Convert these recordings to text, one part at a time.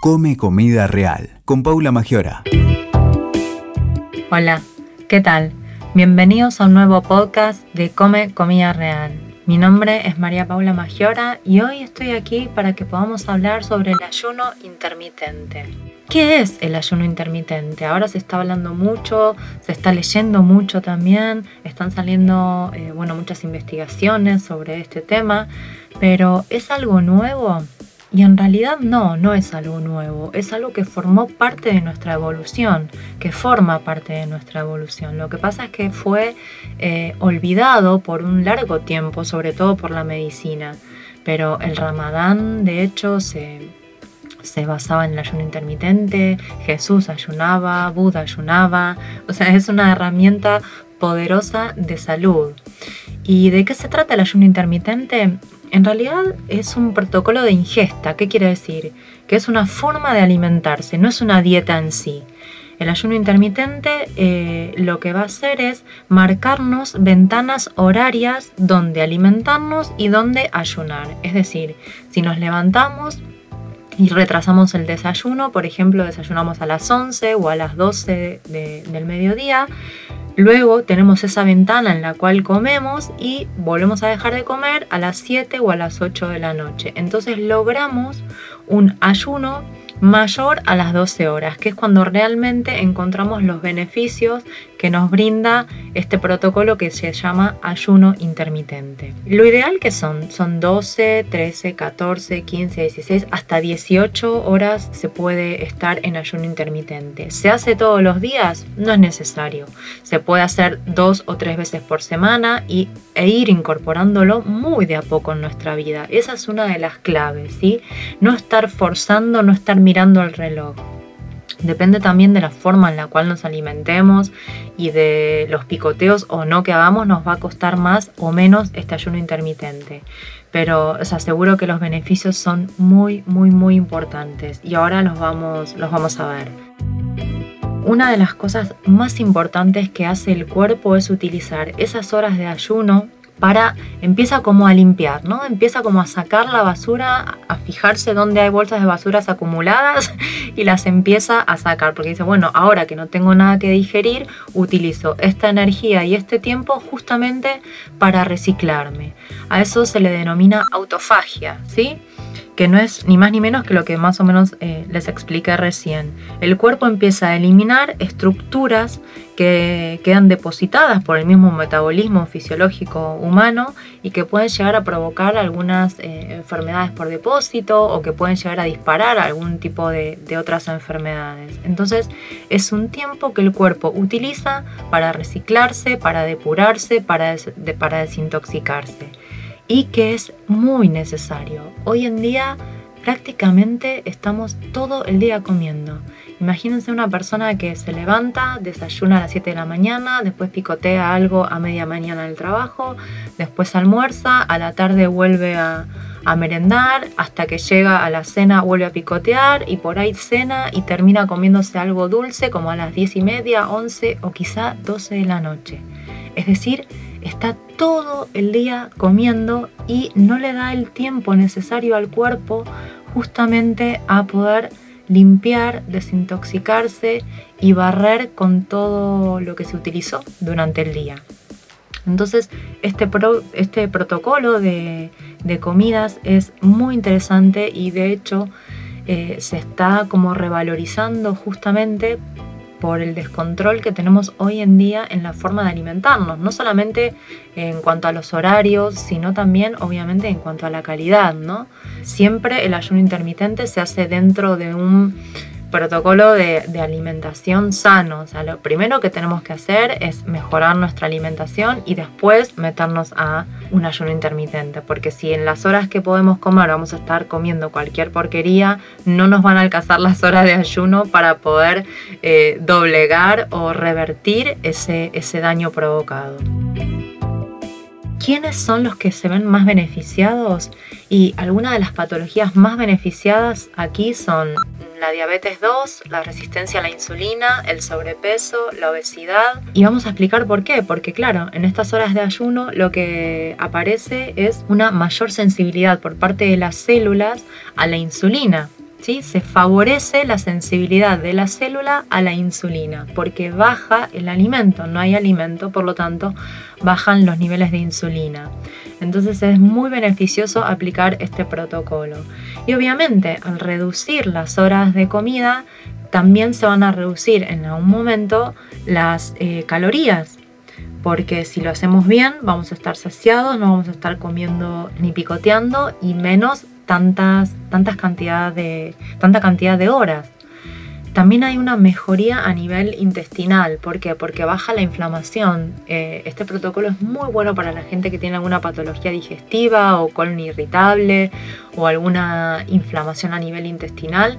Come Comida Real con Paula Magiora. Hola, ¿qué tal? Bienvenidos a un nuevo podcast de Come Comida Real. Mi nombre es María Paula Magiora y hoy estoy aquí para que podamos hablar sobre el ayuno intermitente. ¿Qué es el ayuno intermitente? Ahora se está hablando mucho, se está leyendo mucho también, están saliendo eh, bueno, muchas investigaciones sobre este tema, pero ¿es algo nuevo? Y en realidad no, no es algo nuevo, es algo que formó parte de nuestra evolución, que forma parte de nuestra evolución. Lo que pasa es que fue eh, olvidado por un largo tiempo, sobre todo por la medicina. Pero el ramadán, de hecho, se, se basaba en el ayuno intermitente, Jesús ayunaba, Buda ayunaba, o sea, es una herramienta poderosa de salud. ¿Y de qué se trata el ayuno intermitente? En realidad es un protocolo de ingesta. ¿Qué quiere decir? Que es una forma de alimentarse, no es una dieta en sí. El ayuno intermitente eh, lo que va a hacer es marcarnos ventanas horarias donde alimentarnos y donde ayunar. Es decir, si nos levantamos y retrasamos el desayuno, por ejemplo, desayunamos a las 11 o a las 12 del mediodía, Luego tenemos esa ventana en la cual comemos y volvemos a dejar de comer a las 7 o a las 8 de la noche. Entonces logramos un ayuno mayor a las 12 horas, que es cuando realmente encontramos los beneficios que nos brinda este protocolo que se llama ayuno intermitente. Lo ideal que son, son 12, 13, 14, 15, 16, hasta 18 horas se puede estar en ayuno intermitente. ¿Se hace todos los días? No es necesario. Se puede hacer dos o tres veces por semana y, e ir incorporándolo muy de a poco en nuestra vida. Esa es una de las claves, ¿sí? No estar forzando, no estar mirando el reloj. Depende también de la forma en la cual nos alimentemos y de los picoteos o no que hagamos, nos va a costar más o menos este ayuno intermitente. Pero os aseguro que los beneficios son muy, muy, muy importantes y ahora los vamos, los vamos a ver. Una de las cosas más importantes que hace el cuerpo es utilizar esas horas de ayuno para, empieza como a limpiar, ¿no? Empieza como a sacar la basura, a fijarse dónde hay bolsas de basuras acumuladas y las empieza a sacar, porque dice, bueno, ahora que no tengo nada que digerir, utilizo esta energía y este tiempo justamente para reciclarme. A eso se le denomina autofagia, ¿sí? Que no es ni más ni menos que lo que más o menos eh, les expliqué recién. El cuerpo empieza a eliminar estructuras que quedan depositadas por el mismo metabolismo fisiológico humano y que pueden llegar a provocar algunas eh, enfermedades por depósito o que pueden llegar a disparar algún tipo de, otras enfermedades. Entonces es un tiempo que el cuerpo utiliza para reciclarse, para depurarse, para, para desintoxicarse y que es muy necesario. Hoy en día prácticamente estamos todo el día comiendo. Imagínense una persona que se levanta, desayuna a las 7 de la mañana, después picotea algo a media mañana en el trabajo, después almuerza, a la tarde vuelve a, a merendar, hasta que llega a la cena vuelve a picotear y por ahí cena y termina comiéndose algo dulce como a las 10 y media, 11 o quizá 12 de la noche. Es decir, está todo el día comiendo y no le da el tiempo necesario al cuerpo justamente a poder limpiar, desintoxicarse y barrer con todo lo que se utilizó durante el día. Entonces, este, este protocolo de, comidas es muy interesante y de hecho eh, se está como revalorizando justamente por el descontrol que tenemos hoy en día en la forma de alimentarnos, no solamente en cuanto a los horarios, sino también obviamente en cuanto a la calidad, ¿no? Siempre el ayuno intermitente se hace dentro de un protocolo de, alimentación sano. O sea, lo primero que tenemos que hacer es mejorar nuestra alimentación y después meternos a un ayuno intermitente. Porque si en las horas que podemos comer vamos a estar comiendo cualquier porquería, no nos van a alcanzar las horas de ayuno para poder eh, doblegar o revertir ese, ese daño provocado. ¿Quiénes son los que se ven más beneficiados? Y algunas de las patologías más beneficiadas aquí son la diabetes 2, la resistencia a la insulina, el sobrepeso, la obesidad. Y vamos a explicar por qué. Porque claro, en estas horas de ayuno lo que aparece es una mayor sensibilidad por parte de las células a la insulina. Se favorece la sensibilidad de la célula a la insulina porque baja el alimento, no hay alimento, por lo tanto bajan los niveles de insulina. Entonces es muy beneficioso aplicar este protocolo. Y obviamente al reducir las horas de comida, también se van a reducir en algún momento las eh, calorías. Porque si lo hacemos bien, vamos a estar saciados, no vamos a estar comiendo ni picoteando y menos tantas, tantas cantidad de, tanta cantidad de horas. También hay una mejoría a nivel intestinal. ¿Por qué? Porque baja la inflamación. Eh, este protocolo es muy bueno para la gente que tiene alguna patología digestiva o colon irritable o alguna inflamación a nivel intestinal.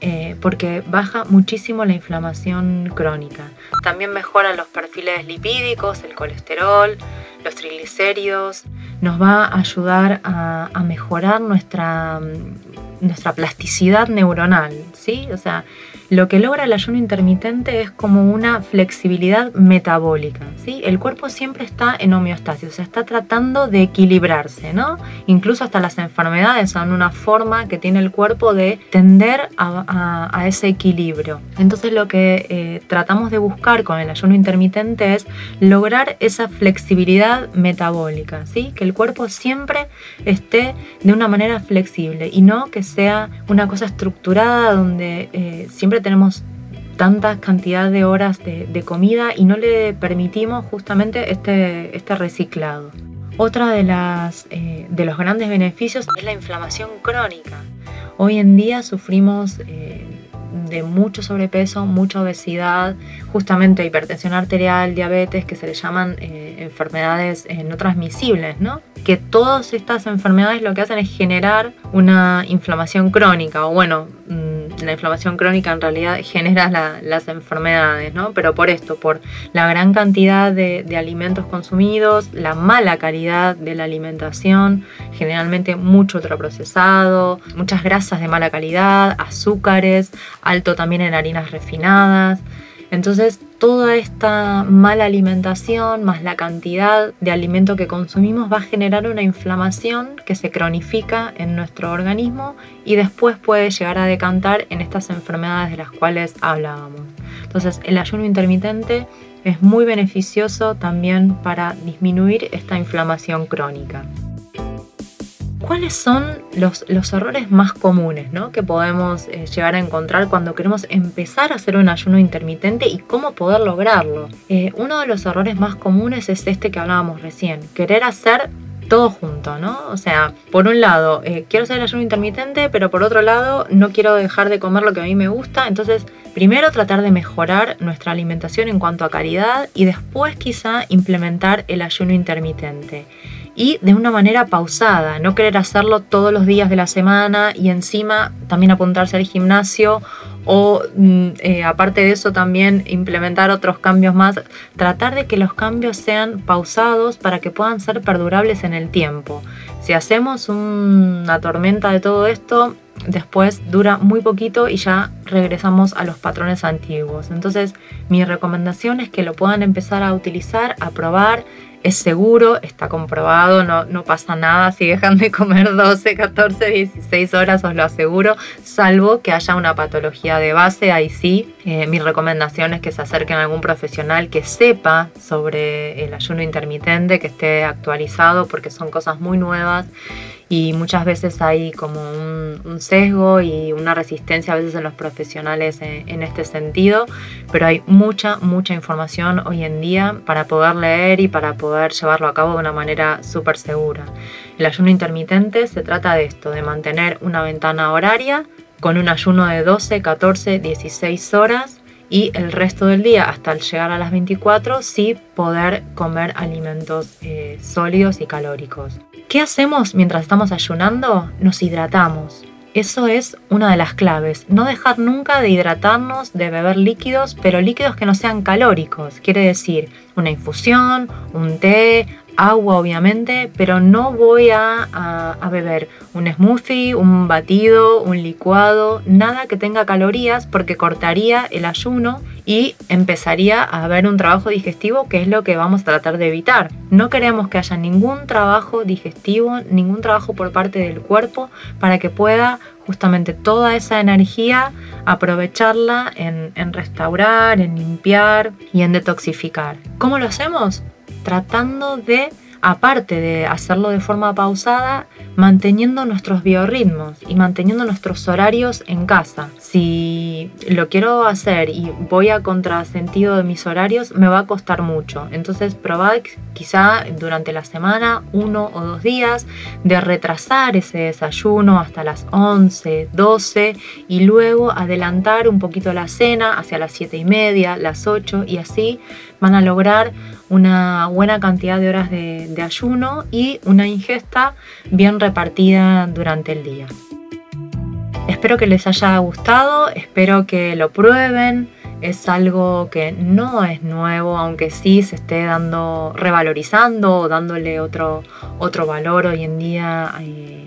Eh, porque baja muchísimo la inflamación crónica. También mejora los perfiles lipídicos, el colesterol, los triglicéridos. Nos va a ayudar a, a mejorar nuestra, nuestra plasticidad neuronal, ¿sí? O sea, lo que logra el ayuno intermitente es como una flexibilidad metabólica. El cuerpo siempre está en homeostasis, o sea, está tratando de equilibrarse, ¿no? Incluso hasta las enfermedades son una forma que tiene el cuerpo de tender a, ese equilibrio. Entonces lo que eh, tratamos de buscar con el ayuno intermitente es lograr esa flexibilidad metabólica, ¿sí? Que el cuerpo siempre esté de una manera flexible y no que sea una cosa estructurada donde eh, siempre tenemos tanta cantidad de horas de, comida y no le permitimos justamente este, este reciclado. Otra de, las, eh, de los grandes beneficios es la inflamación crónica. Hoy en día sufrimos eh, de mucho sobrepeso, mucha obesidad, justamente hipertensión arterial, diabetes, que se le llaman eh, enfermedades no transmisibles, ¿no? Que todas estas enfermedades lo que hacen es generar una inflamación crónica, o bueno, la inflamación crónica en realidad genera las enfermedades, ¿no? Pero por esto, por la gran cantidad de, alimentos consumidos, la mala calidad de la alimentación, generalmente mucho ultraprocesado, muchas grasas de mala calidad, azúcares, alto también en harinas refinadas. Entonces, toda esta mala alimentación más la cantidad de alimento que consumimos va a generar una inflamación que se cronifica en nuestro organismo y después puede llegar a decantar en estas enfermedades de las cuales hablábamos. Entonces, el ayuno intermitente es muy beneficioso también para disminuir esta inflamación crónica. ¿Cuáles son los, errores más comunes que podemos eh, llegar a encontrar cuando queremos empezar a hacer un ayuno intermitente y cómo poder lograrlo? Eh, uno de los errores más comunes es este que hablábamos recién, querer hacer todo junto, ¿no? O sea, por un lado, eh, quiero hacer el ayuno intermitente, pero por otro lado, no quiero dejar de comer lo que a mí me gusta. Entonces, primero tratar de mejorar nuestra alimentación en cuanto a calidad y después quizá implementar el ayuno intermitente y de una manera pausada, no querer hacerlo todos los días de la semana y encima también apuntarse al gimnasio o mm, eh, aparte de eso también implementar otros cambios más, tratar de que los cambios sean pausados para que puedan ser perdurables en el tiempo. Si hacemos una tormenta de todo esto, después dura muy poquito y ya regresamos a los patrones antiguos. Entonces mi recomendación es que lo puedan empezar a utilizar, a probar. Es seguro, está comprobado, no, no pasa nada. Si dejan de comer 12, 14, 16 horas, os lo aseguro, salvo que haya una patología de base, ahí sí, eh, mi recomendación es que se acerquen a algún profesional que sepa sobre el ayuno intermitente, que esté actualizado, porque son cosas muy nuevas y muchas veces hay como un, sesgo y una resistencia a veces en los profesionales en, este sentido, pero hay mucha, mucha información hoy en día para poder leer y para poder llevarlo a cabo de una manera súper segura. El ayuno intermitente se trata de esto, de mantener una ventana horaria con un ayuno de 12, 14, 16 horas y el resto del día hasta llegar a las 24 sí poder comer alimentos eh, sólidos y calóricos. ¿Qué hacemos mientras estamos ayunando? Nos hidratamos. Eso es una de las claves. No dejar nunca de hidratarnos, de beber líquidos, pero líquidos que no sean calóricos. Quiere decir una infusión, un té, agua obviamente, pero no voy a, beber un smoothie, un batido, un licuado, nada que tenga calorías porque cortaría el ayuno y empezaría a haber un trabajo digestivo que es lo que vamos a tratar de evitar. No queremos que haya ningún trabajo digestivo, ningún trabajo por parte del cuerpo para que pueda justamente toda esa energía, aprovecharla en, en restaurar, en limpiar y en detoxificar. ¿Cómo lo hacemos? Tratando de aparte de hacerlo de forma pausada, manteniendo nuestros biorritmos y manteniendo nuestros horarios en casa. Si lo quiero hacer y voy a contrasentido de mis horarios, me va a costar mucho. Entonces probad quizá durante la semana, uno o dos días, de retrasar ese desayuno hasta las 11, 12 y luego adelantar un poquito la cena hacia las 7 y media, las 8 y así van a lograr una buena cantidad de horas de, ayuno y una ingesta bien repartida durante el día. Espero que les haya gustado, espero que lo prueben. Es algo que no es nuevo, aunque sí se esté dando, revalorizando o dándole otro, otro valor hoy en día eh,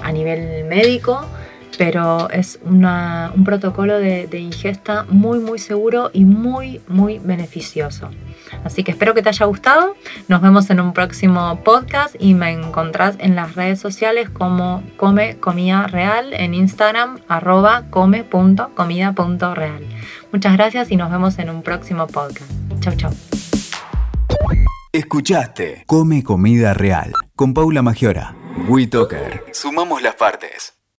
a nivel médico pero es un protocolo de, ingesta muy muy seguro y muy muy beneficioso. Así que espero que te haya gustado. Nos vemos en un próximo podcast y me encontrás en las redes sociales como Come Comida Real en Instagram arroba come.comida.real. Muchas gracias y nos vemos en un próximo podcast. Chau chau. Escuchaste Come Comida Real con Paula Magiora. WeToker. Sumamos las partes.